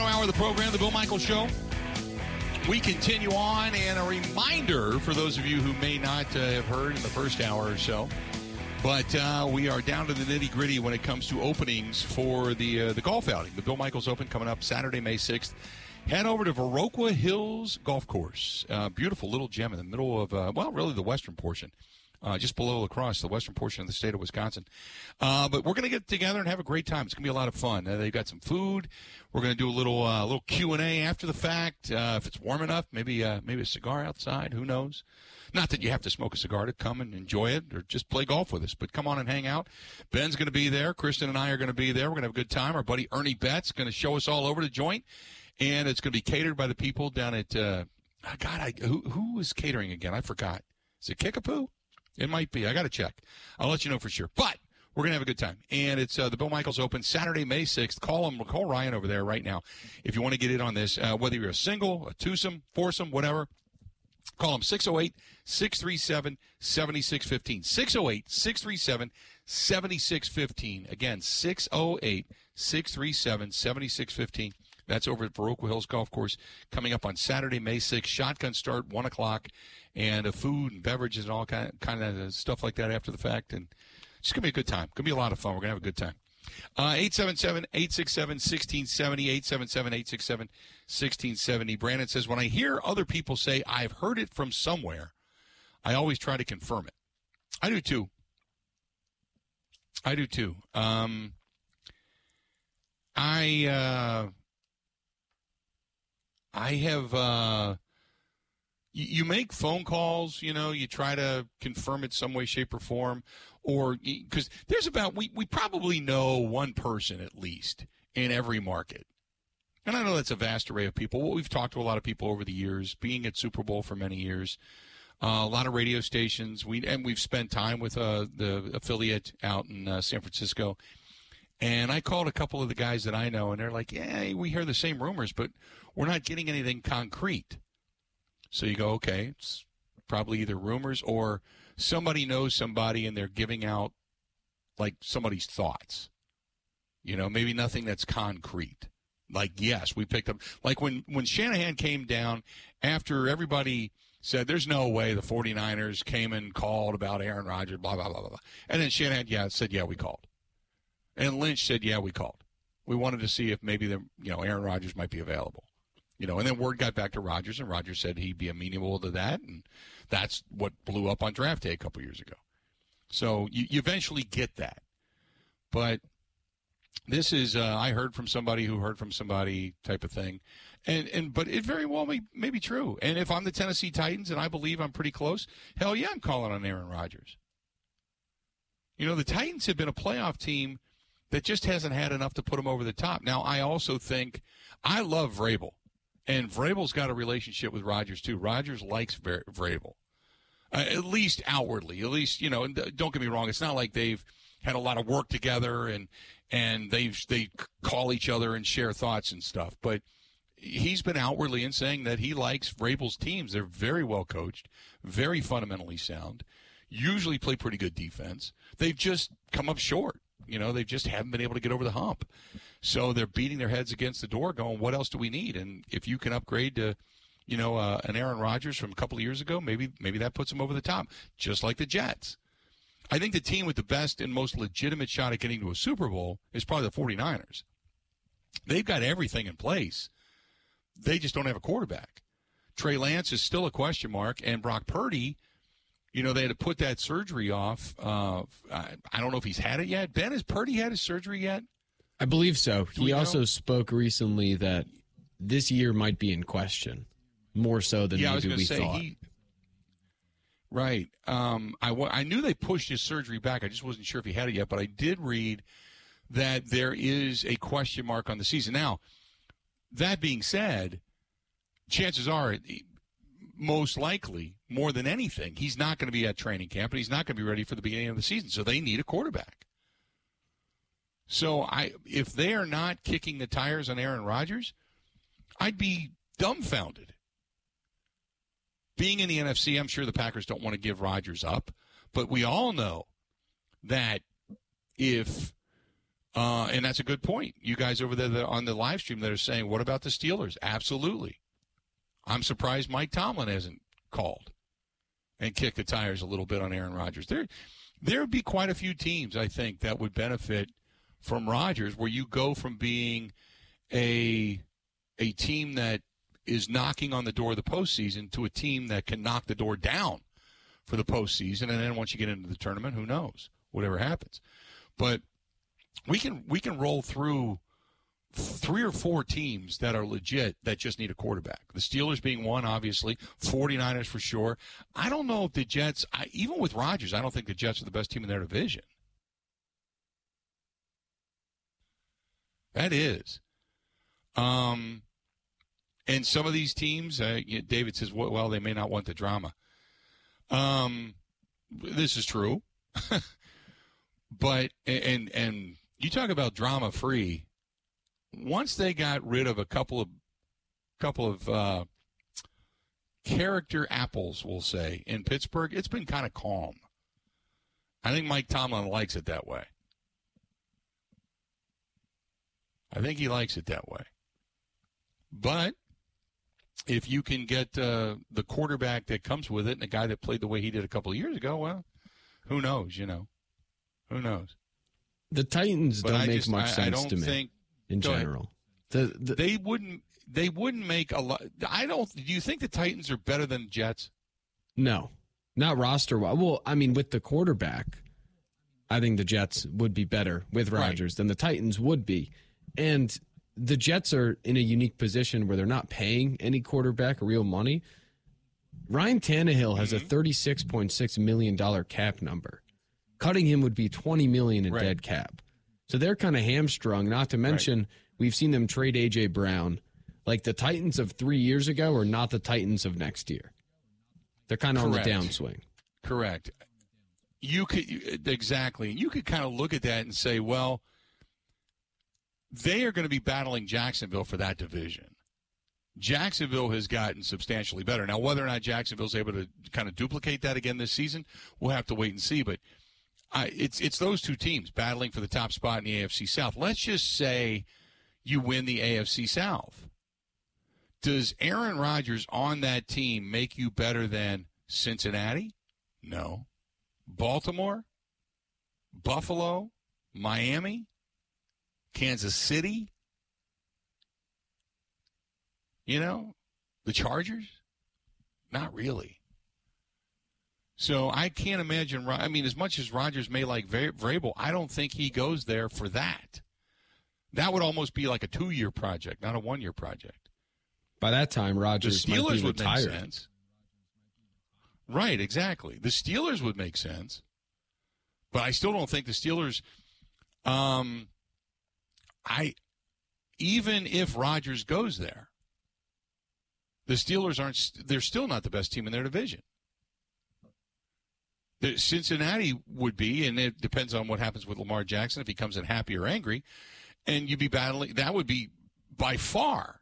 Final hour of the program, The Bill Michaels Show. We continue on, and a reminder for those of you who may not uh, have heard in the first hour or so, but uh, we are down to the nitty gritty when it comes to openings for the uh, the golf outing. The Bill Michaels Open coming up Saturday, May 6th. Head over to Viroqua Hills Golf Course. Uh, beautiful little gem in the middle of, uh, well, really the western portion uh, just below La Crosse, the western portion of the state of Wisconsin. Uh, but we're going to get together and have a great time. It's going to be a lot of fun. Uh, they've got some food. We're going to do a little uh, little Q and A after the fact. Uh, if it's warm enough, maybe uh, maybe a cigar outside. Who knows? Not that you have to smoke a cigar to come and enjoy it or just play golf with us, but come on and hang out. Ben's going to be there. Kristen and I are going to be there. We're going to have a good time. Our buddy Ernie Betts is going to show us all over the joint, and it's going to be catered by the people down at. Uh, God, I, who who is catering again? I forgot. Is it Kickapoo? It might be. I got to check. I'll let you know for sure. But we're gonna have a good time, and it's uh, the Bill Michaels Open Saturday, May sixth. Call him, call Ryan over there right now if you want to get in on this. Uh, whether you're a single, a twosome, foursome, whatever. Call him 608 637 7615. 608 637 7615. Again, 608 637 7615. That's over at Viroqua Hills Golf Course coming up on Saturday, May 6th. Shotgun start, 1 o'clock, and a food and beverages and all kind, kind of stuff like that after the fact. And it's going to be a good time. Going to be a lot of fun. We're going to have a good time. Uh, 877 867 1670. 877 867 1670. Brandon says, When I hear other people say, I've heard it from somewhere, I always try to confirm it. I do too. I do too. Um, I. Uh, I have. Uh, you, make phone calls. You know, you try to confirm it some way, shape, or form, or because there's about we we probably know one person at least in every market. And I know that's a vast array of people. Well, we've talked to a lot of people over the years, being at Super Bowl for many years, uh, a lot of radio stations. We and we've spent time with uh, the affiliate out in uh, San Francisco. And I called a couple of the guys that I know, and they're like, "Yeah, we hear the same rumors, but we're not getting anything concrete. So you go, okay, it's probably either rumors or somebody knows somebody and they're giving out like somebody's thoughts. You know, maybe nothing that's concrete. Like, yes, we picked up like when when Shanahan came down after everybody said there's no way the 49ers came and called about Aaron Rodgers, blah blah blah blah. And then Shanahan, yeah, said yeah, we called. And Lynch said, yeah, we called. We wanted to see if maybe the you know Aaron Rodgers might be available. You know, and then word got back to Rodgers, and Rodgers said he'd be amenable to that, and that's what blew up on draft day a couple years ago. So you, you eventually get that, but this is uh, I heard from somebody who heard from somebody type of thing, and and but it very well may, may be true. And if I'm the Tennessee Titans and I believe I'm pretty close, hell yeah, I'm calling on Aaron Rodgers. You know, the Titans have been a playoff team that just hasn't had enough to put them over the top. Now, I also think I love Vrabel. And Vrabel's got a relationship with Rodgers too. Rodgers likes Vrabel, uh, at least outwardly. At least you know. Don't get me wrong. It's not like they've had a lot of work together and and they they call each other and share thoughts and stuff. But he's been outwardly in saying that he likes Vrabel's teams. They're very well coached, very fundamentally sound, usually play pretty good defense. They've just come up short. You know, they just haven't been able to get over the hump. So they're beating their heads against the door, going, "What else do we need?" And if you can upgrade to, you know, uh, an Aaron Rodgers from a couple of years ago, maybe maybe that puts them over the top, just like the Jets. I think the team with the best and most legitimate shot at getting to a Super Bowl is probably the 49ers. They've got everything in place. They just don't have a quarterback. Trey Lance is still a question mark, and Brock Purdy – you know, they had to put that surgery off. Uh, I, I, don't know if he's had it yet. Ben, has Purdy had his surgery yet? I believe so. Do he also spoke recently that this year might be in question more so than yeah, maybe we say, thought. He, right. Um, I, I knew they pushed his surgery back. I just wasn't sure if he had it yet, but I did read that there is a question mark on the season. Now, that being said, chances are most likely, more than anything, he's not going to be at training camp and he's not going to be ready for the beginning of the season. So they need a quarterback. So I, if they are not kicking the tires on Aaron Rodgers, I'd be dumbfounded. Being in the NFC, I'm sure the Packers don't want to give Rodgers up, but we all know that if Uh, and that's a good point. You guys over there on the live stream that are saying, what about the Steelers? Absolutely. I'm surprised Mike Tomlin hasn't called and kicked the tires a little bit on Aaron Rodgers. There, there would be quite a few teams, I think, that would benefit from Rodgers, where you go from being a a team that is knocking on the door of the postseason to a team that can knock the door down for the postseason, and then once you get into the tournament, who knows? Whatever happens, but we can we can roll through three or four teams that are legit that just need a quarterback. The Steelers being one, obviously. 49ers for sure. I don't know if the Jets, I, even with Rodgers, I don't think the Jets are the best team in their division. That is. Um, and some of these teams, uh, David says, well, they may not want the drama. Um, this is true. but, and, and you talk about drama free once they got rid of a couple of couple of uh, character apples, we'll say, in Pittsburgh, it's been kind of calm. I think Mike Tomlin likes it that way. I think he likes it that way. But if you can get uh, the quarterback that comes with it and a guy that played the way he did a couple of years ago, well, who knows, you know? Who knows? The Titans but don't I make just, much I, sense I to me. Think, in general. The, the, they wouldn't. They wouldn't make a lot. I don't. Do you think the Titans are better than the Jets? No, not roster. Well, I mean, with the quarterback, I think the Jets would be better with Rodgers right. than the Titans would be, and the Jets are in a unique position where they're not paying any quarterback real money. Ryan Tannehill has mm-hmm. a thirty-six point six million dollar cap number. Cutting him would be twenty million in right. dead cap. So they're kind of hamstrung. Not to mention, right. we've seen them trade AJ Brown. Like the Titans of three years ago are not the Titans of next year. They're kind of on the downswing. Correct. You could exactly. You could kind of look at that and say, well, they are going to be battling Jacksonville for that division. Jacksonville has gotten substantially better. Now, whether or not Jacksonville's able to kind of duplicate that again this season, we'll have to wait and see. But It's it's those two teams battling for the top spot in the AFC South. Let's just say you win the AFC South. Does Aaron Rodgers on that team make you better than Cincinnati? No. Baltimore? Buffalo? Miami? Kansas City? You know, the Chargers? Not really. So I can't imagine. I mean, as much as Rodgers may like Vrabel, I don't think he goes there for that. That would almost be like a two-year project, not a one-year project. By that time, Rodgers the Steelers would make sense. Right, exactly. The Steelers would make sense, but I still don't think the Steelers. Um, I even if Rodgers goes there, the Steelers aren't. They're still not the best team in their division. Cincinnati would be, and it depends on what happens with Lamar Jackson if he comes in happy or angry, and you'd be battling. That would be by far.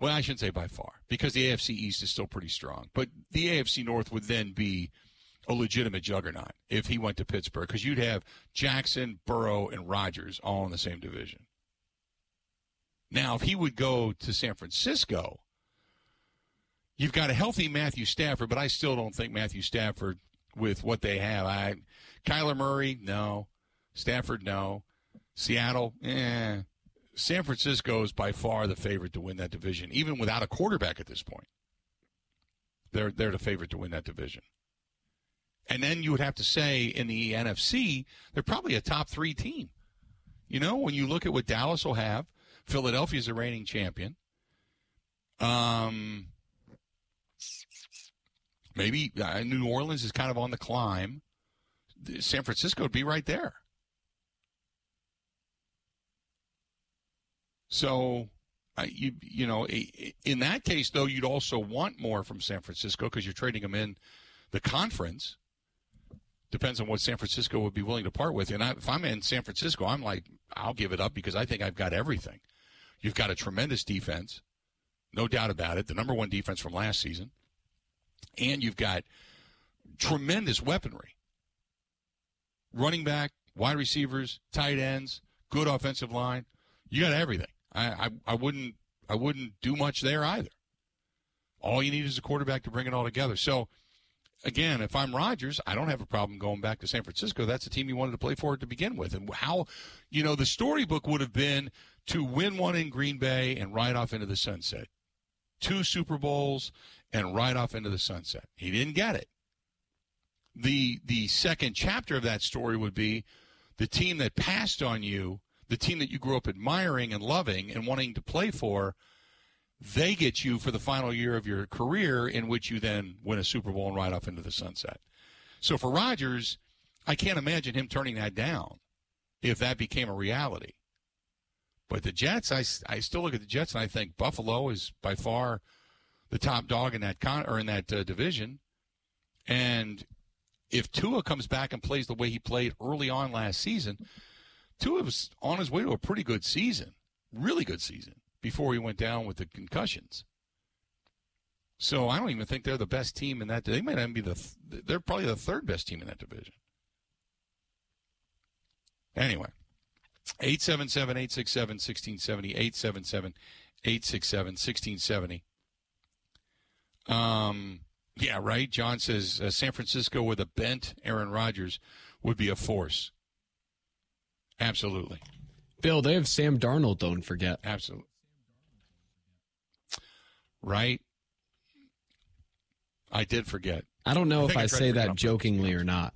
Well, I shouldn't say by far because the AFC East is still pretty strong, but the AFC North would then be a legitimate juggernaut if he went to Pittsburgh because you'd have Jackson, Burrow, and Rodgers all in the same division. Now, if he would go to San Francisco, You've got a healthy Matthew Stafford, but I still don't think Matthew Stafford with what they have. I Kyler Murray, no. Stafford, no. Seattle, eh. San Francisco is by far the favorite to win that division, even without a quarterback at this point. They're they're the favorite to win that division. And then you would have to say in the NFC, they're probably a top three team. You know, when you look at what Dallas will have, Philadelphia's a reigning champion. Um, Maybe uh, New Orleans is kind of on the climb. San Francisco would be right there. So, uh, you you know, in that case though, you'd also want more from San Francisco because you're trading them in the conference. Depends on what San Francisco would be willing to part with. And I, if I'm in San Francisco, I'm like, I'll give it up because I think I've got everything. You've got a tremendous defense, no doubt about it. The number one defense from last season and you've got tremendous weaponry. Running back, wide receivers, tight ends, good offensive line. You got everything. I, I, I wouldn't I wouldn't do much there either. All you need is a quarterback to bring it all together. So again, if I'm Rodgers, I don't have a problem going back to San Francisco. That's the team you wanted to play for to begin with. And how, you know, the storybook would have been to win one in Green Bay and ride off into the sunset. Two Super Bowls and ride off into the sunset. He didn't get it. The the second chapter of that story would be the team that passed on you, the team that you grew up admiring and loving and wanting to play for they get you for the final year of your career, in which you then win a Super Bowl and ride off into the sunset. So for Rodgers, I can't imagine him turning that down if that became a reality. But the Jets, I, I still look at the Jets and I think Buffalo is by far the top dog in that con or in that uh, division. And if Tua comes back and plays the way he played early on last season, Tua was on his way to a pretty good season, really good season before he went down with the concussions. So I don't even think they're the best team in that. They might even be the. They're probably the third best team in that division. Anyway, 877 867 1670. 877 867 1670. Um, yeah, right. John says uh, San Francisco with a bent Aaron Rodgers would be a force. Absolutely. Bill, they have Sam Darnold, don't forget. Absolutely right? I did forget. I don't know I if I, I say that jokingly or not,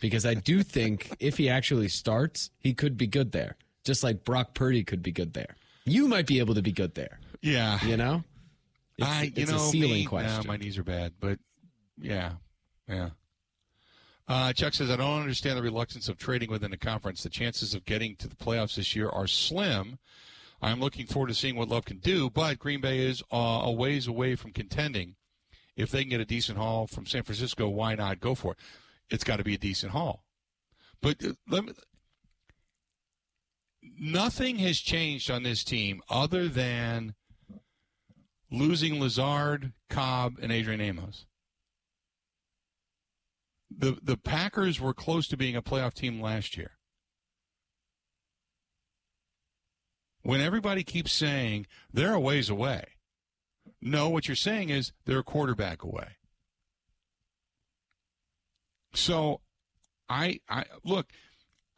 because I do think if he actually starts, he could be good there, just like Brock Purdy could be good there. You might be able to be good there. Yeah, you know, it's, I it's know a ceiling me, question. Nah, my knees are bad, but yeah, yeah. Uh, Chuck says, I don't understand the reluctance of trading within the conference. The chances of getting to the playoffs this year are slim. I'm looking forward to seeing what Love can do, but Green Bay is uh, a ways away from contending. If they can get a decent haul from San Francisco, why not go for it? It's got to be a decent haul. But uh, let me, nothing has changed on this team other than losing Lazard, Cobb, and Adrian Amos. The the Packers were close to being a playoff team last year. when everybody keeps saying they're a ways away. No, what you're saying is they're a quarterback away. So, I, I look,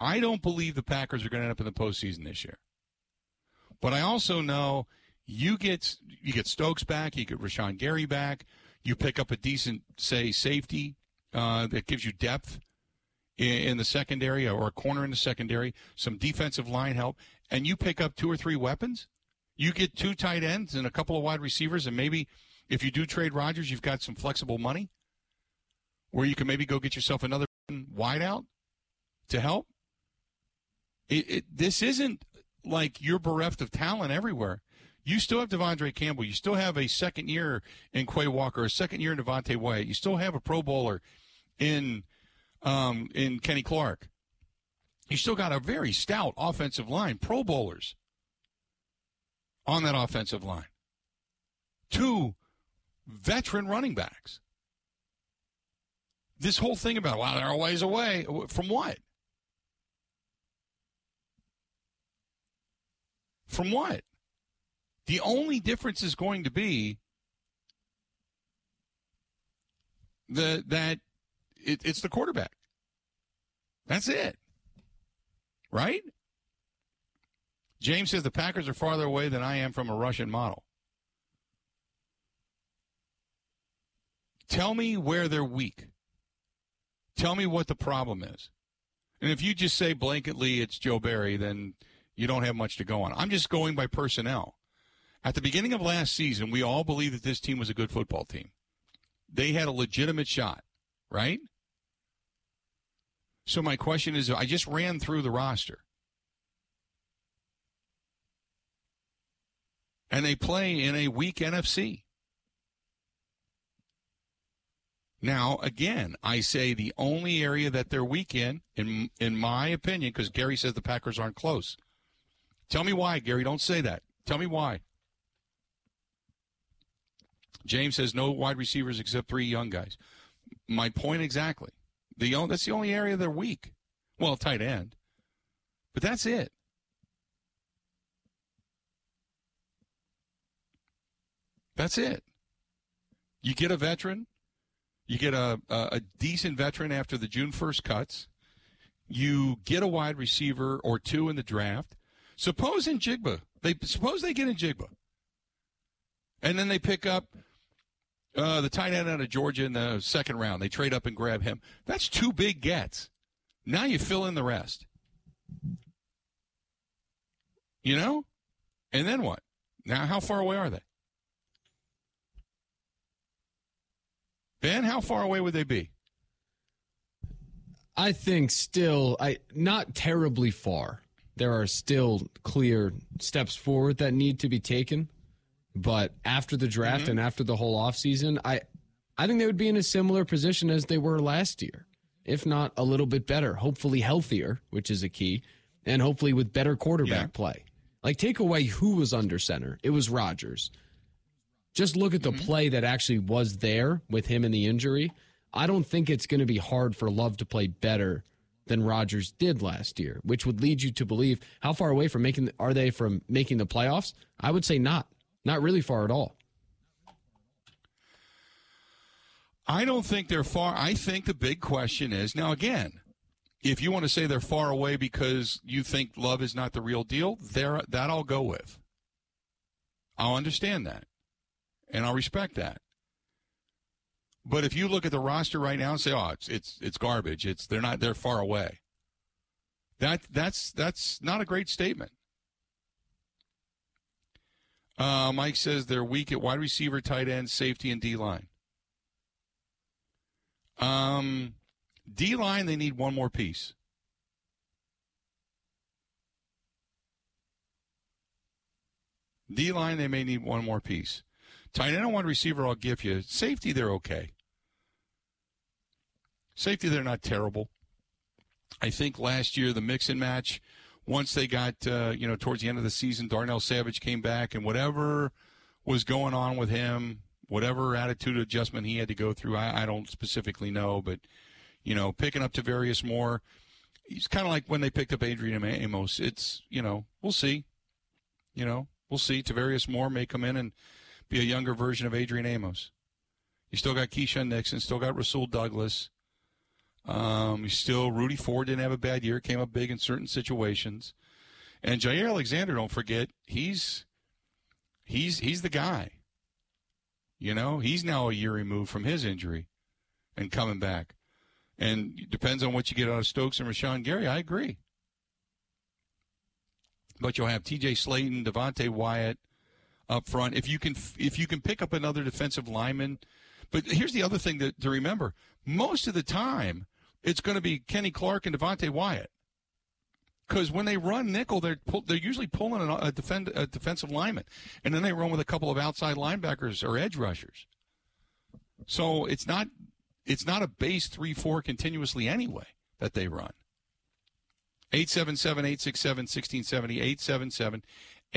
I don't believe the Packers are going to end up in the postseason this year. But I also know you get you get Stokes back, you get Rashan Gary back, you pick up a decent, say, safety uh, that gives you depth in, in the secondary or a corner in the secondary, some defensive line help, and you pick up two or three weapons, you get two tight ends and a couple of wide receivers, and maybe if you do trade Rodgers, you've got some flexible money where you can maybe go get yourself another wideout to help. It, it, this isn't like you're bereft of talent everywhere. You still have De'Vondre Campbell. You still have a second year in Quay Walker, a second year in Devonte Wyatt. You still have a Pro Bowler in um, in Kenny Clark. You still got a very stout offensive line, Pro Bowlers on that offensive line. Two veteran running backs. This whole thing about, well, they're always away. From what? From what? The only difference is going to be the that it, it's the quarterback. That's it. Right? James says the Packers are farther away than I am from a Russian model. Tell me where they're weak. Tell me what the problem is. And if you just say blanketly it's Joe Barry, then you don't have much to go on. I'm just going by personnel. At the beginning of last season, we all believed that this team was a good football team. They had a legitimate shot, right? So my question is I just ran through the roster. And they play in a weak NFC. Now, again, I say the only area that they're weak in, in, in my opinion, because Gary says the Packers aren't close. Tell me why, Gary. Don't say that. Tell me why. James says no wide receivers except three young guys. My point exactly. The that's the only area they're weak. Well, tight end. But that's it. That's it. You get a veteran, you get a, a, a decent veteran after the June 1st cuts, you get a wide receiver or two in the draft. Suppose Njigba, they suppose they get Njigba, and then they pick up uh, the tight end out of Georgia in the second round. They trade up and grab him. That's two big gets. Now you fill in the rest. You know? And then what? Now, how far away are they? Ben, how far away would they be? I think still, I not terribly far. There are still clear steps forward that need to be taken. But after the draft mm-hmm. and after the whole offseason, I I think they would be in a similar position as they were last year, if not a little bit better, hopefully healthier, which is a key, and hopefully with better quarterback yeah. play. Like take away who was under center. It was Rodgers. Just look at the mm-hmm. play that actually was there with him in the injury. I don't think it's going to be hard for Love to play better than Rodgers did last year, which would lead you to believe how far away from making are they from making the playoffs? I would say not. Not really far at all. I don't think they're far. I think the big question is now, again, if you want to say they're far away because you think love is not the real deal, there that I'll go with. I'll understand that. And I'll respect that. But if you look at the roster right now and say, "Oh, it's it's it's garbage. It's they're not they're far away." That that's that's not a great statement. Uh, Mike says they're weak at wide receiver, tight end, safety, and D line. Um, D line, they need one more piece. D line, they may need one more piece. Tight end and one receiver, I'll give you. Safety, they're okay. Safety, they're not terrible. I think last year the mix and match once they got uh, you know towards the end of the season, Darnell Savage came back, and whatever was going on with him, whatever attitude adjustment he had to go through, I, I don't specifically know, but you know, picking up Tarvarius Moore, he's kind of like when they picked up Adrian Amos. It's you know, we'll see. You know, we'll see. Tarvarius Moore may come in and be a younger version of Adrian Amos. You still got Keisean Nixon, still got Rasul Douglas. Um, still Rudy Ford didn't have a bad year, came up big in certain situations. And Jaire Alexander, don't forget, he's he's he's the guy. You know, he's now a year removed from his injury and coming back. And depends on what you get out of Stokes and Rashan Gary. I agree. But you'll have T.J. Slaton, Devonte Wyatt up front. If you can, if you can pick up another defensive lineman. But here's the other thing to remember: most of the time, it's going to be Kenny Clark and Devonte Wyatt. Because when they run nickel, they're pull, they're usually pulling a, defend, a defensive lineman, and then they run with a couple of outside linebackers or edge rushers. So it's not it's not a base three four continuously anyway that they run. 877 867 1670 877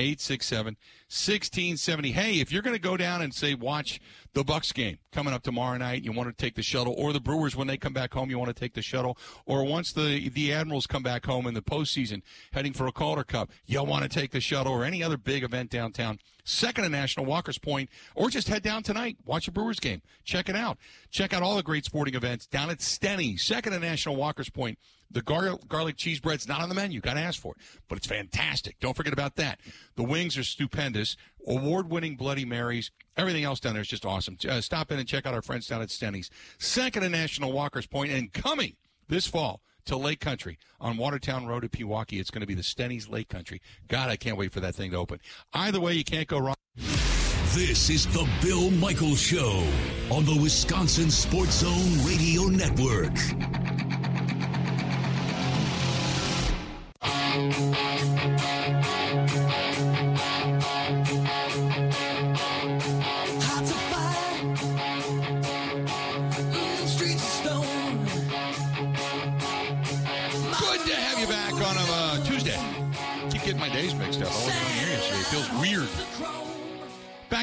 867 1670. Hey, if you're going to go down and say watch the Bucks game coming up tomorrow night, you want to take the shuttle, or the Brewers when they come back home, you want to take the shuttle, or once the the Admirals come back home in the postseason, heading for a Calder Cup, you want to take the shuttle, or any other big event downtown. Second to National Walker's Point, or just head down tonight, watch a Brewers game, check it out, check out all the great sporting events down at Steny, second to National Walker's Point. The gar- garlic cheese bread's not on the menu. Got to ask for it, but it's fantastic. Don't forget about that. The wings are stupendous. Award-winning Bloody Marys. Everything else down there is just awesome. Uh, stop in and check out our friends down at Steny's. Second to National Walker's Point, and coming this fall to Lake Country on Watertown Road at Pewaukee. It's going to be the Steny's Lake Country. God, I can't wait for that thing to open. Either way, you can't go wrong. This is the Bill Michaels Show on the Wisconsin Sports Zone Radio Network.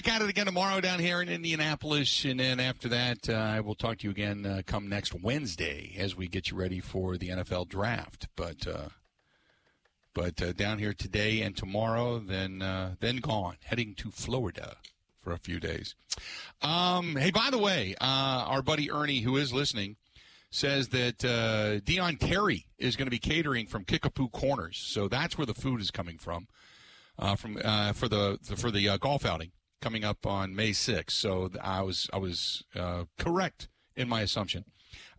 At it again tomorrow down here in Indianapolis. And then after that, uh, I will talk to you again uh, come next Wednesday as we get you ready for the NFL draft. But. Uh, but uh, down here today and tomorrow, then uh, then gone, heading to Florida for a few days. Um, hey, by the way, uh, our buddy Ernie, who is listening, says that uh, Dion Terry is going to be catering from Kickapoo Corners, so that's where the food is coming from, uh, from uh, for the, the for the golf outing coming up on May 6th. So I was I was correct in my assumption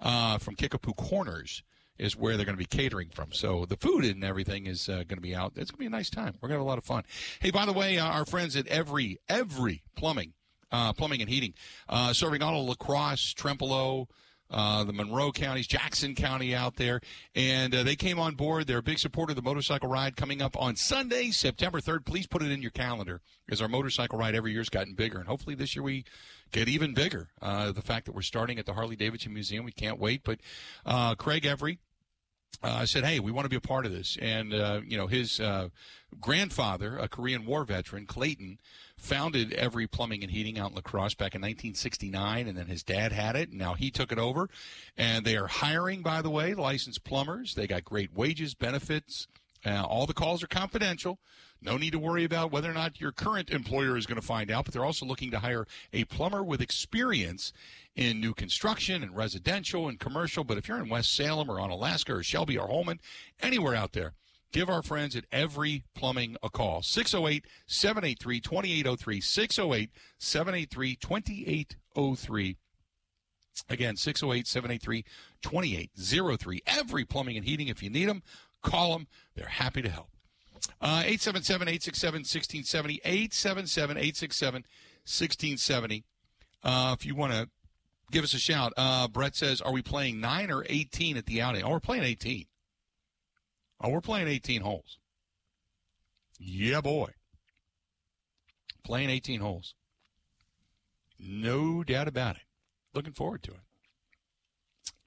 from Kickapoo Corners is where they're going to be catering from. So the food and everything is uh, going to be out. It's going to be a nice time. We're going to have a lot of fun. Hey, by the way, uh, our friends at Every Every Plumbing, uh, Plumbing and Heating, uh, serving all of La Crosse, Trempealeau. Uh, the Monroe counties, Jackson County out there, and uh, they came on board. They're a big supporter of the motorcycle ride coming up on Sunday, September 3rd. Please put it in your calendar because our motorcycle ride every year has gotten bigger, and hopefully this year we get even bigger. Uh, the fact that we're starting at the Harley Davidson Museum, we can't wait. But uh, Craig Every, uh, I said, "Hey, we want to be a part of this." And uh, you know, his uh, grandfather, a Korean War veteran, Clayton, founded Every Plumbing and Heating out in La Crosse back in 1969, and then his dad had it, and now he took it over. And they are hiring, by the way, licensed plumbers. They got great wages, benefits. Uh, all the calls are confidential. No need to worry about whether or not your current employer is going to find out, but they're also looking to hire a plumber with experience in new construction and residential and commercial. But if you're in West Salem or Onalaska or Shelby or Holmen, anywhere out there, give our friends at Every Plumbing a call. 608 783 2803. 608 783 2803. Again, 608 783 2803. Every Plumbing and Heating, if you need them, call them. They're happy to help. Uh, 877 867 1670. 877 867 1670. Uh, if you want to give us a shout. Uh, Brett says, "Are we playing nine or 18 at the outing?" Oh, we're playing 18. Oh, we're playing 18 holes. Yeah, boy. Playing 18 holes. No doubt about it. Looking forward to it.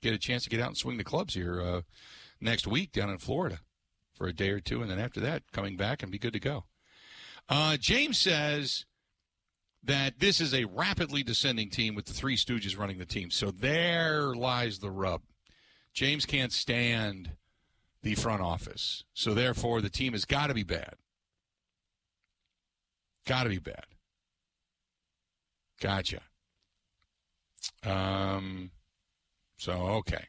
Get a chance to get out and swing the clubs here uh, next week down in Florida for a day or two, and then after that, coming back and be good to go. Uh, James says that this is a rapidly descending team with the Three Stooges running the team. So there lies the rub. James can't stand the front office. So therefore, the team has got to be bad. Got to be bad. Gotcha. Um, so, okay.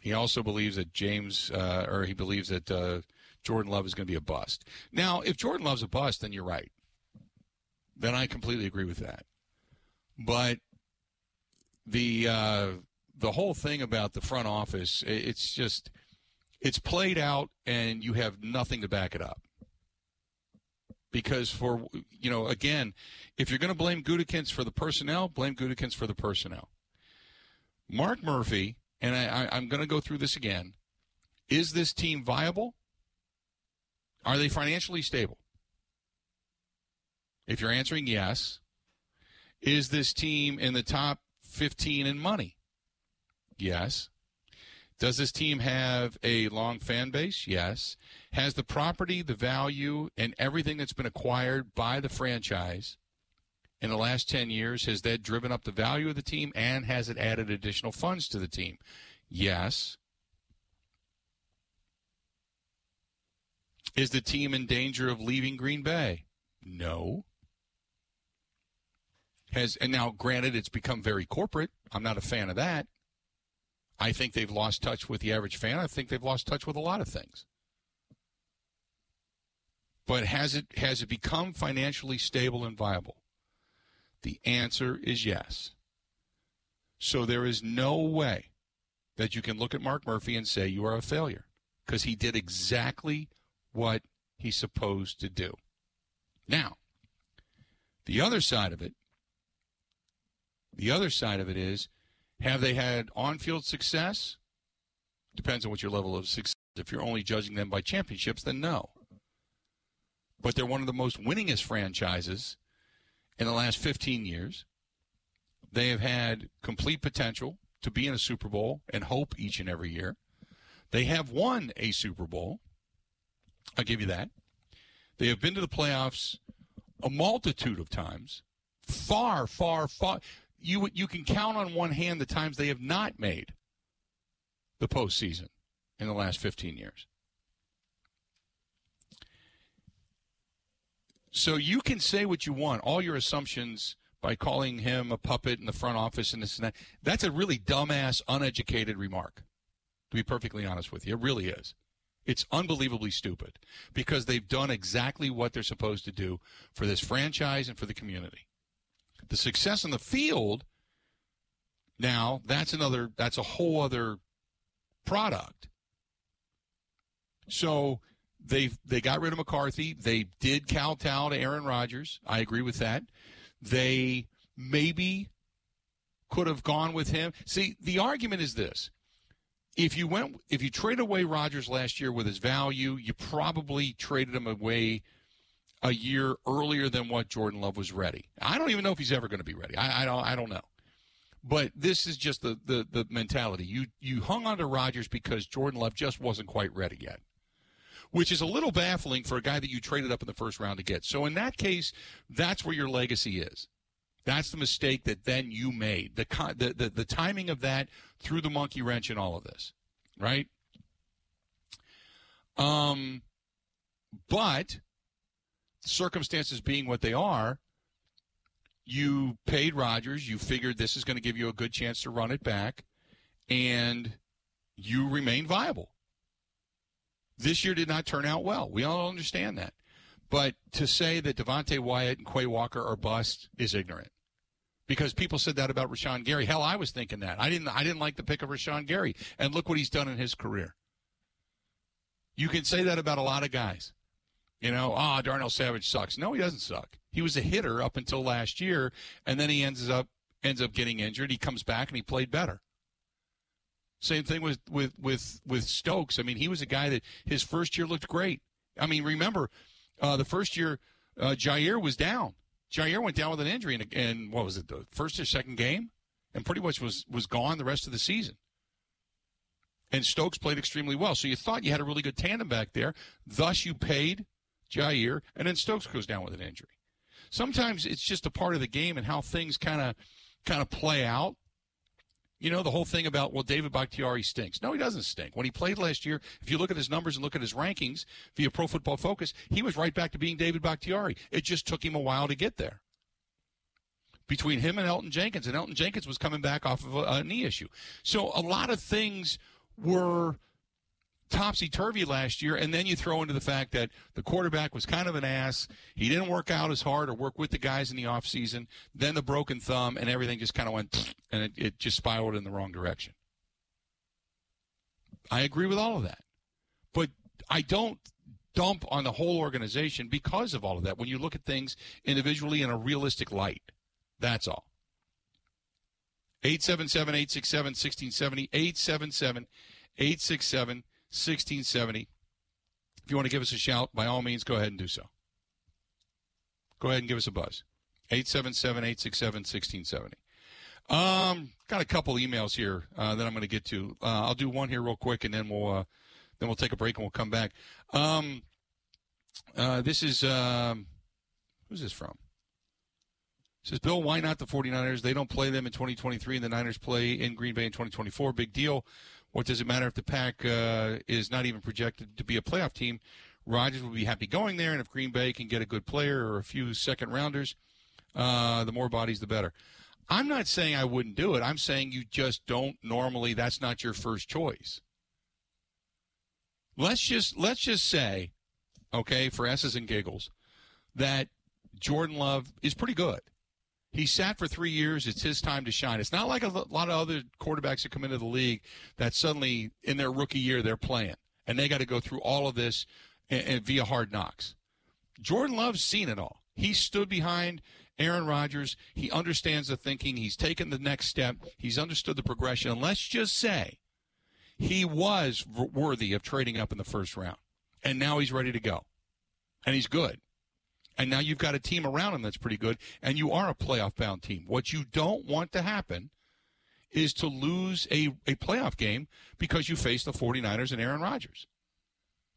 He also believes that James, uh, or he believes that uh, Jordan Love is going to be a bust. Now, if Jordan Love's a bust, then you're right. Then I completely agree with that. But the uh, the whole thing about the front office, it's just it's played out, and you have nothing to back it up. Because for you know, again, if you're going to blame Gutekunst for the personnel, blame Gutekunst for the personnel. Mark Murphy, and I, I, I'm going to go through this again. Is this team viable? Are they financially stable? If you're answering yes, is this team in the top 15 in money? Yes. Does this team have a long fan base? Yes. Has the property, the value, and everything that's been acquired by the franchise in the last 10 years, has that driven up the value of the team and has it added additional funds to the team? Yes. Is the team in danger of leaving Green Bay? No. Has and now granted it's become very corporate. I'm not a fan of that. I think they've lost touch with the average fan. I think they've lost touch with a lot of things. But has it has it become financially stable and viable? The answer is yes. So there is no way that you can look at Mark Murphy and say you are a failure because he did exactly what he's supposed to do. Now, the other side of it, the other side of it is, have they had on-field success? Depends on what your level of success. If you're only judging them by championships, then no. But they're one of the most winningest franchises in the last 15 years. They have had complete potential to be in a Super Bowl and hope each and every year. They have won a Super Bowl. I'll give you that. They have been to the playoffs a multitude of times. Far, far, far. You you can count on one hand the times they have not made the postseason in the last 15 years. So you can say what you want, all your assumptions by calling him a puppet in the front office and this and that. That's a really dumbass, uneducated remark, to be perfectly honest with you. It really is. It's unbelievably stupid because they've done exactly what they're supposed to do for this franchise and for the community. The success in the field, now, that's another, that's a whole other product. So they they got rid of McCarthy. They did kowtow to Aaron Rodgers. I agree with that. They maybe could have gone with him. See, the argument is this. If you went if you traded away Rodgers last year with his value, you probably traded him away a year earlier than what Jordan Love was ready. I don't even know if he's ever going to be ready. I, I don't I don't know. But this is just the, the, the mentality. You you hung on to Rodgers because Jordan Love just wasn't quite ready yet which is a little baffling for a guy that you traded up in the first round to get. So in that case, that's where your legacy is. That's the mistake that then you made. The, the, the, the timing of that threw the monkey wrench in all of this, right? Um, but circumstances being what they are, you paid Rodgers. You figured this is going to give you a good chance to run it back, and you remain viable. This year did not turn out well. We all understand that. But to say that Devonte Wyatt and Quay Walker are bust is ignorant. Because people said that about Rashan Gary. Hell, I was thinking that. I didn't I didn't like the pick of Rashan Gary. And look what he's done in his career. You can say that about a lot of guys. You know, ah, oh, Darnell Savage sucks. No, he doesn't suck. He was a hitter up until last year, and then he ends up ends up getting injured. He comes back and he played better. Same thing with with with with Stokes. I mean, he was a guy that his first year looked great. I mean, remember uh, the first year uh, Jaire was down. Jaire went down with an injury in, in what was it the first or second game, and pretty much was was gone the rest of the season. And Stokes played extremely well. So you thought you had a really good tandem back there. Thus, you paid Jaire, and then Stokes goes down with an injury. Sometimes it's just a part of the game and how things kind of kind of play out. You know, the whole thing about, well, David Bakhtiari stinks. No, he doesn't stink. When he played last year, if you look at his numbers and look at his rankings via Pro Football Focus, he was right back to being David Bakhtiari. It just took him a while to get there. Between him and Elgton Jenkins, and Elgton Jenkins was coming back off of a, a knee issue. So a lot of things were topsy turvy last year, and then you throw into the fact that the quarterback was kind of an ass. He didn't work out as hard or work with the guys in the offseason. Then the broken thumb, and everything just kind of went, and it, it just spiraled in the wrong direction. I agree with all of that. But I don't dump on the whole organization because of all of that when you look at things individually in a realistic light. That's all. 877 867 1670. 877 867 1670. If you want to give us a shout, by all means, go ahead and do so. Go ahead and give us a buzz. 877 867 1670. Um, got a couple emails here uh, that I'm going to get to. Uh, I'll do one here real quick, and then we'll uh, then we'll take a break and we'll come back. Um, uh, this is um, who's this from? It says Bill, why not the 49ers? They don't play them in 2023, and the Niners play in Green Bay in 2024. Big deal. What does it matter if the Pack uh, is not even projected to be a playoff team? Rodgers will be happy going there, and if Green Bay can get a good player or a few second rounders, uh, the more bodies, the better. I'm not saying I wouldn't do it. I'm saying you just don't normally. That's not your first choice. Let's just let's just say, okay, for s's and giggles, that Jordan Love is pretty good. He sat for three years. It's his time to shine. It's not like a lot of other quarterbacks that come into the league that suddenly in their rookie year they're playing and they got to go through all of this and, and via hard knocks. Jordan Love's seen it all. He stood behind Aaron Rodgers. He understands the thinking. He's taken the next step. He's understood the progression. And let's just say he was worthy of trading up in the first round. And now he's ready to go. And he's good. And now you've got a team around him that's pretty good, and you are a playoff bound team. What you don't want to happen is to lose a, a playoff game because you face the 49ers and Aaron Rodgers.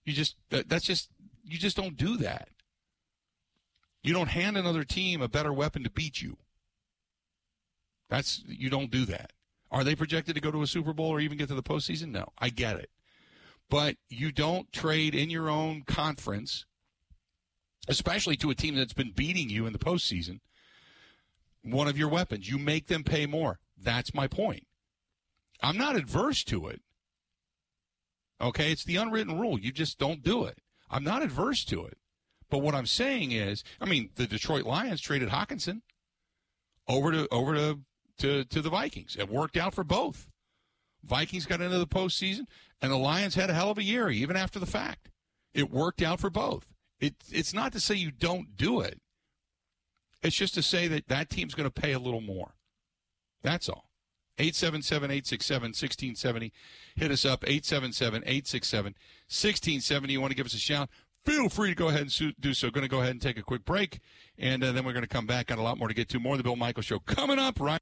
You just, that, that's just, you just don't do that. You don't hand another team a better weapon to beat you. That's you don't do that. Are they projected to go to a Super Bowl or even get to the postseason? No, I get it. But you don't trade in your own conference, especially to a team that's been beating you in the postseason, one of your weapons. You make them pay more. That's my point. I'm not adverse to it. Okay, it's the unwritten rule. You just don't do it. I'm not adverse to it. But what I'm saying is, I mean, the Detroit Lions traded Hockenson over to over to to, to the Vikings. It worked out for both. Vikings got into the postseason, and the Lions had a hell of a year, even after the fact. It worked out for both. It, it's not to say you don't do it. It's just to say that that team's going to pay a little more. That's all. 877 867 1670. Hit us up, 877 867 1670. You want to give us a shout? Feel free to go ahead and do so. Going to go ahead and take a quick break, and uh, then we're going to come back. Got a lot more to get to. More of the Bill Michaels Show coming up right.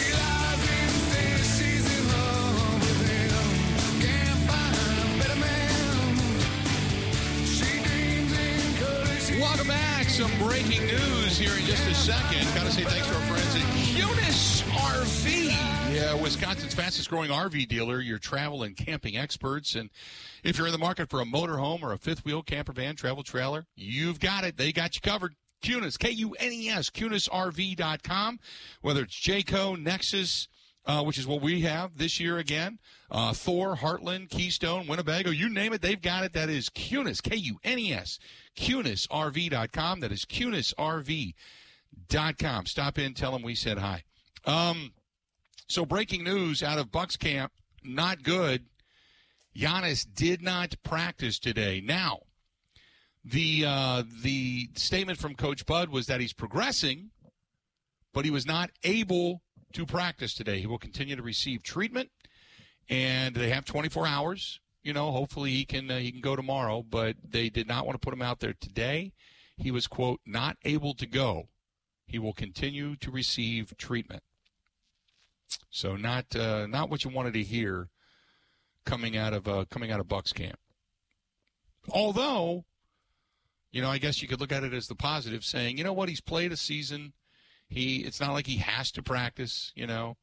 Breaking news here in just a second. Got to say thanks to our friends at Kunes RV. Yeah, Wisconsin's fastest growing RV dealer, your travel and camping experts. And if you're in the market for a motorhome or a fifth wheel camper van, travel trailer, you've got it. They got you covered. Kunes, K U N E S, KunesRV.com. Whether it's Jayco, Nexus, uh, which is what we have this year again. Uh, Thor, Heartland, Keystone, Winnebago, you name it, they've got it. That is Kunes, K U N E S, KunesRV.com. That is KunesRV.com. Stop in, tell them we said hi. Um, so breaking news out of Bucks camp, not good. Giannis did not practice today. Now, the uh, the statement from Coach Bud was that he's progressing, but he was not able to practice today. He will continue to receive treatment, and they have 24 hours. You know, hopefully he can uh, he can go tomorrow, but they did not want to put him out there today. He was quote not able to go. He will continue to receive treatment. So not uh, not what you wanted to hear coming out of uh, coming out of Bucks camp. Although, you know, I guess you could look at it as the positive, saying, you know what, he's played a season. He it's not like he has to practice. You know,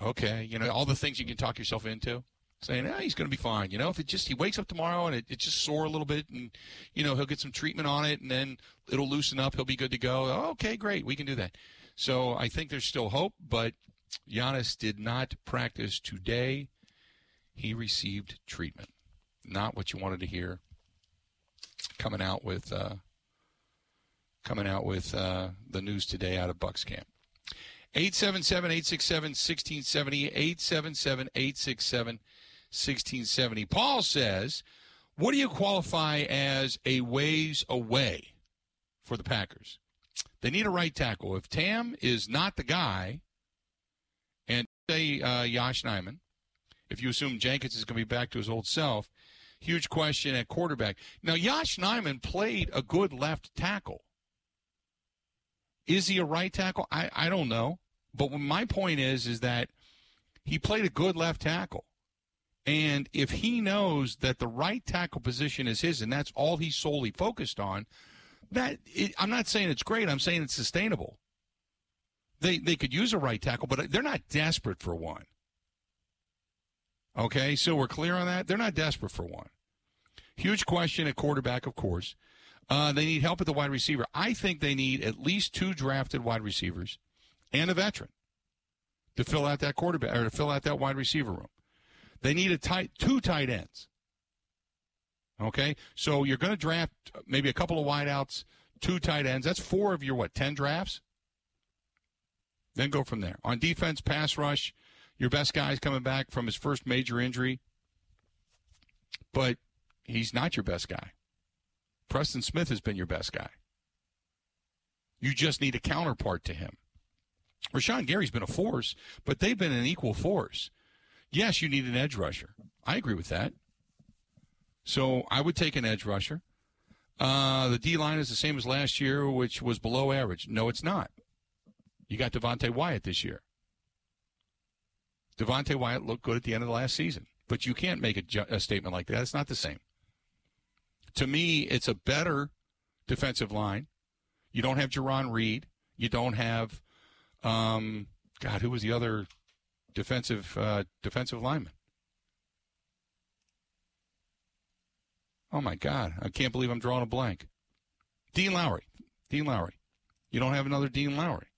okay, you know all the things you can talk yourself into. Saying, ah, he's going to be fine. You know, if it just he wakes up tomorrow and it, it's just sore a little bit, and you know he'll get some treatment on it, and then it'll loosen up. He'll be good to go. Okay, great, we can do that. So I think there's still hope, but Giannis did not practice today. He received treatment. Not what you wanted to hear. Coming out with uh, coming out with uh, the news today out of Bucks camp. 877-867-1670, 877-867-1670. Paul says, what do you qualify as a ways away for the Packers? They need a right tackle. If Tom is not the guy, and say uh, Yosh Nijman, if you assume Jenkins is going to be back to his old self, huge question at quarterback. Now, Yosh Nijman played a good left tackle. Is he a right tackle? I, I don't know. But my point is, is that he played a good left tackle. And if he knows that the right tackle position is his and that's all he's solely focused on, that it, I'm not saying it's great. I'm saying it's sustainable. They they could use a right tackle, but they're not desperate for one. Okay, so we're clear on that. They're not desperate for one. Huge question at quarterback, of course. Uh, they need help at the wide receiver. I think they need at least two drafted wide receivers and a veteran to fill out that quarterback or to fill out that wide receiver room. They need a tight two tight ends. Okay, so you're going to draft maybe a couple of wideouts, two tight ends. That's four of your what ten drafts. Then go from there. On defense, pass rush, your best guy is coming back from his first major injury, but he's not your best guy. Preston Smith has been your best guy. You just need a counterpart to him. Rashan Gary's been a force, but they've been an equal force. Yes, you need an edge rusher. I agree with that. So I would take an edge rusher. Uh, the D line is the same as last year, which was below average. No, it's not. You got Devonte Wyatt this year. Devonte Wyatt looked good at the end of the last season, but you can't make a, ju- a statement like that. It's not the same. To me, it's a better defensive line. You don't have Jarran Reed. You don't have, um, God, who was the other defensive uh, defensive lineman? Oh my God, I can't believe I'm drawing a blank. Dean Lowry. Dean Lowry. You don't have another Dean Lowry.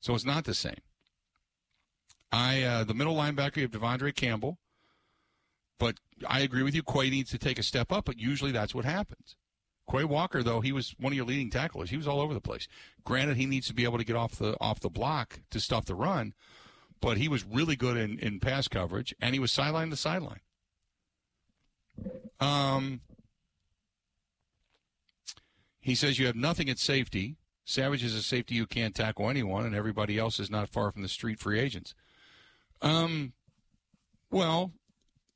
So it's not the same. I uh, the middle linebacker you have De'Vondre Campbell, but I agree with you. Quay needs to take a step up, but usually that's what happens. Quay Walker, though, he was one of your leading tacklers. He was all over the place. Granted, he needs to be able to get off the off the block to stop the run, but he was really good in, in pass coverage, and he was sideline to sideline. Um, he says you have nothing at safety. Savage is a safety you can't tackle anyone, and everybody else is not far from the street free agents. Um, well,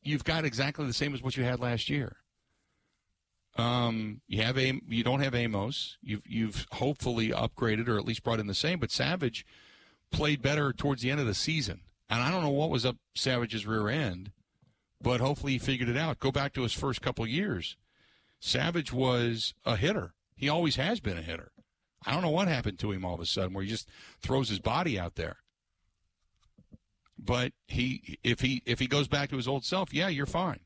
you've got exactly the same as what you had last year. Um, you have a you don't have Amos. You've you've hopefully upgraded or at least brought in the same. But Savage played better towards the end of the season, and I don't know what was up Savage's rear end, but hopefully he figured it out. Go back to his first couple years. Savage was a hitter. He always has been a hitter. I don't know what happened to him all of a sudden where he just throws his body out there. But he if he if he goes back to his old self, yeah, you're fine.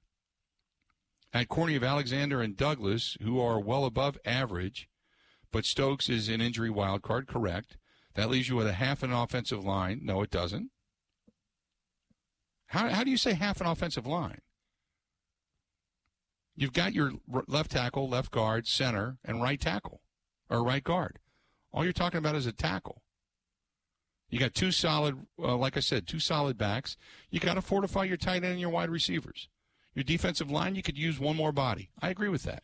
At corny of Alexander and Douglas, who are well above average, but Stokes is an injury wild card, correct. That leaves you with a half an offensive line. No, it doesn't. How, how do you say half an offensive line? You've got your left tackle, left guard, center, and right tackle, or right guard. All you're talking about is a tackle. You got two solid, uh, like I said, two solid backs. You got to fortify your tight end and your wide receivers. Your defensive line, you could use one more body. I agree with that.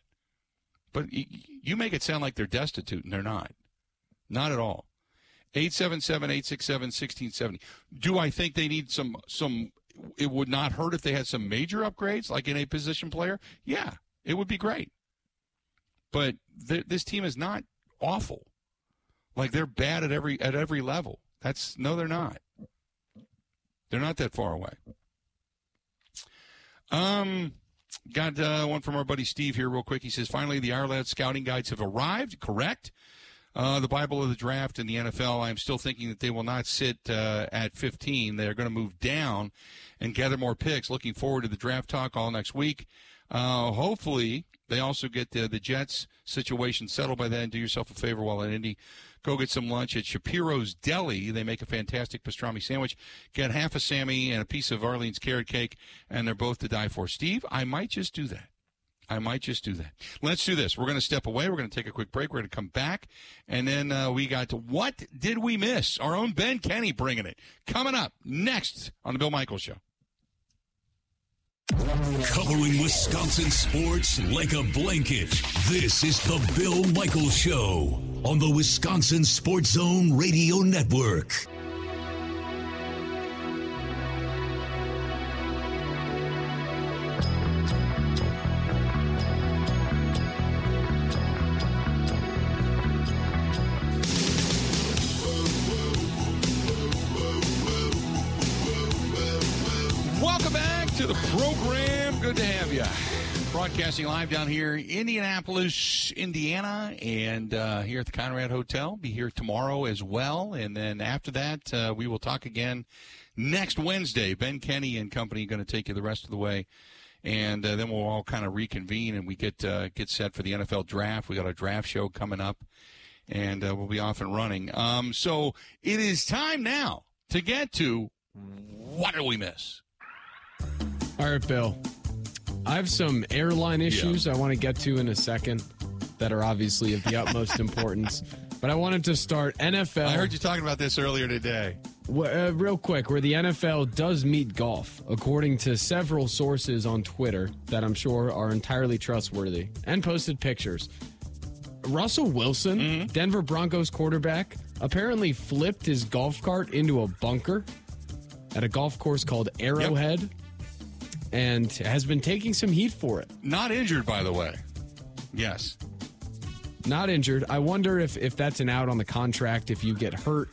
But you make it sound like they're destitute, and they're not. Not at all. 877-867-1670. Do I think they need some some it would not hurt if they had some major upgrades like in a position player? Yeah, it would be great. But th- this team is not awful. Like they're bad at every at every level. That's no they're not. They're not that far away. Um, got uh, one from our buddy Steve here, real quick. He says, finally, the Ourlads scouting guides have arrived. Correct. Uh, the Bible of the draft in the NFL, I'm still thinking that they will not sit uh, at 15. They're going to move down and gather more picks. Looking forward to the draft talk all next week. Uh, hopefully, they also get the, the Jets situation settled by then. Do yourself a favor while in Indy. Go get some lunch at Shapiro's Deli. They make a fantastic pastrami sandwich. Get half a Sammy and a piece of Arlene's carrot cake, and they're both to die for. Steve, I might just do that. I might just do that. Let's do this. We're going to step away. We're going to take a quick break. We're going to come back. And then uh, we got to What Did We Miss? Our own Ben Kenny bringing it. Coming up next on The Bill Michaels Show. Covering Wisconsin sports like a blanket. This is the Bill Michaels Show on the Wisconsin Sports Zone Radio Network. Broadcasting live down here, Indianapolis, Indiana, and uh, here at the Conrad Hotel. Be here tomorrow as well, and then after that, uh, we will talk again next Wednesday. Ben Kenny and company going to take you the rest of the way, and uh, then we'll all kind of reconvene and we get uh, get set for the NFL draft. We got a draft show coming up, and uh, we'll be off and running. Um, so it is time now to get to what do we miss? All right, Bill. I have some airline issues I want to get to in a second that are obviously of the utmost importance. But I wanted to start NFL. I heard you talking about this earlier today. Uh, real quick, where the NFL does meet golf, according to several sources on Twitter that I'm sure are entirely trustworthy and posted pictures. Russell Wilson, Mm-hmm. Denver Broncos quarterback, apparently flipped his golf cart into a bunker at a golf course called Arrowhead and has been taking some heat for it. Not injured, by the way. Yes. Not injured. I wonder if, if that's an out on the contract if you get hurt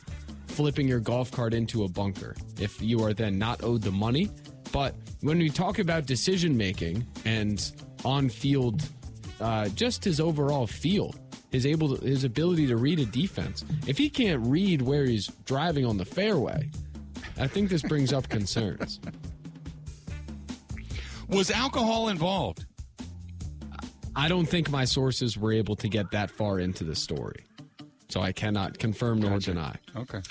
flipping your golf cart into a bunker if you are then not owed the money. But when we talk about decision making and on field, uh, just his overall feel, his able to, his ability to read a defense. If he can't read where he's driving on the fairway, I think this brings up concerns. Was alcohol involved? I don't think my sources were able to get that far into the story. So I cannot confirm nor Gotcha. deny. Okay.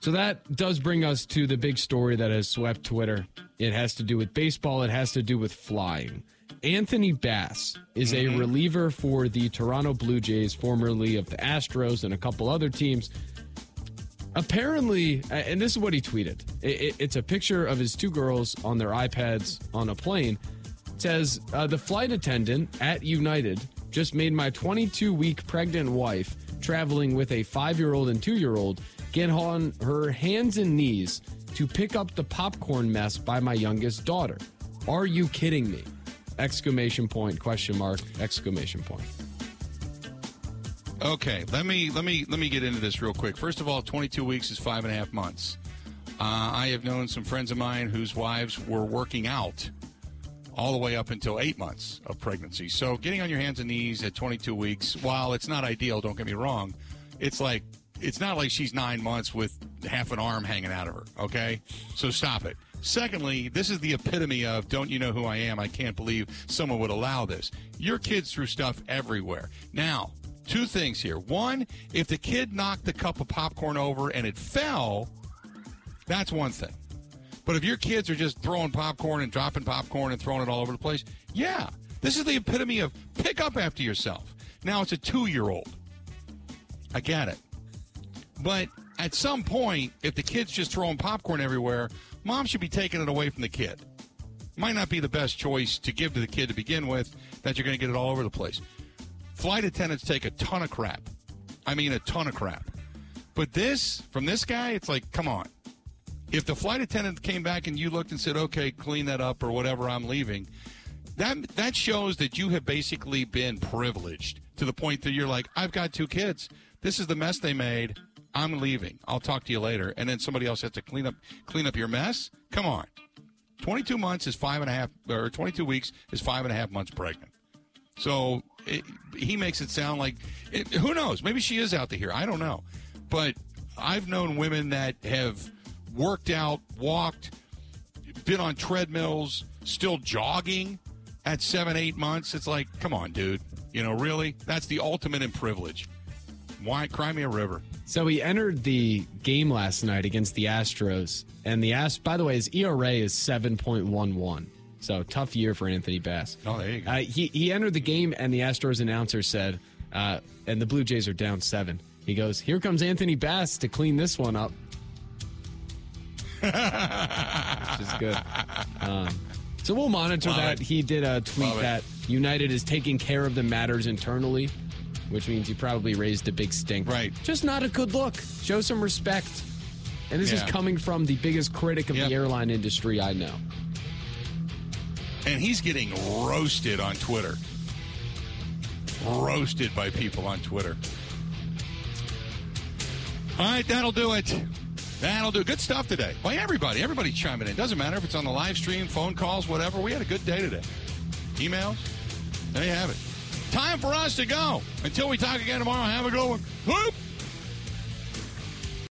So that does bring us to the big story that has swept Twitter. It has to do with baseball, it has to do with flying. Anthony Bass is a mm-hmm. reliever for the Toronto Blue Jays, formerly of the Astros and a couple other teams. Apparently, and this is what he tweeted it, it- it's a picture of his two girls on their iPads on a plane. It says, uh, The flight attendant at United just made my 22 week pregnant wife traveling with a five year old and two year old get on her hands and knees to pick up the popcorn mess by my youngest daughter. Are you kidding me? Exclamation point, question mark, exclamation point. Okay, let me let me let me get into this real quick. First of all, 22 weeks is five and a half months. Uh, I have known some friends of mine whose wives were working out all the way up until eight months of pregnancy. So getting on your hands and knees at 22 weeks, while it's not ideal, don't get me wrong, it's like it's not like she's nine months with half an arm hanging out of her. Okay, so stop it. Secondly, this is the epitome of don't you know who I am? I can't believe someone would allow this. Your kids threw stuff everywhere. Now, two things here. One, if the kid knocked the cup of popcorn over and it fell, that's one thing. But if your kids are just throwing popcorn and dropping popcorn and throwing it all over the place, yeah, this is the epitome of pick up after yourself. Now it's a two year old. I get it. But at some point, if the kid's just throwing popcorn everywhere, mom should be taking it away from the kid. Might not be the best choice to give to the kid to begin with, that you're going to get it all over the place. Flight attendants take a ton of crap. I mean, a ton of crap. But this, from this guy, it's like, come on. If the flight attendant came back and you looked and said, okay, clean that up or whatever, I'm leaving, that, that shows that you have basically been privileged to the point that you're like, I've got two kids. This is the mess they made. I'm leaving. I'll talk to you later. And then somebody else has to clean up clean up your mess. Come on. 22 months is five and a half, or 22 weeks is five and a half months pregnant. So it, he makes it sound like, it, who knows? Maybe she is out to here. I don't know. But I've known women that have worked out, walked, been on treadmills, still jogging at seven, eight months. It's like, come on, dude. You know, really? That's the ultimate in privilege. Why? Cry me a river. So he entered the game last night against the Astros, and the Ast. By the way, his ERA is seven point one one. So tough year for Anthony Bass. Oh, there you go. Uh, he he entered the game, and the Astros announcer said, uh, "And the Blue Jays are down seven. He goes, "Here comes Anthony Bass to clean this one up." Which is good. Um, so we'll monitor Love that. it. He did a tweet Love it. that United is taking care of the matters internally, which means he probably raised a big stink. Right. Just not a good look. Show some respect. And this is coming from the biggest critic of Yep. the airline industry I know. And he's getting roasted on Twitter. Roasted by people on Twitter. All right, that'll do it. That'll do. Good stuff today. By everybody. Everybody chiming in. Doesn't matter if it's on the live stream, phone calls, whatever. We had a good day today. Emails. There you have it. Time for us to go. Until we talk again tomorrow, have a good one.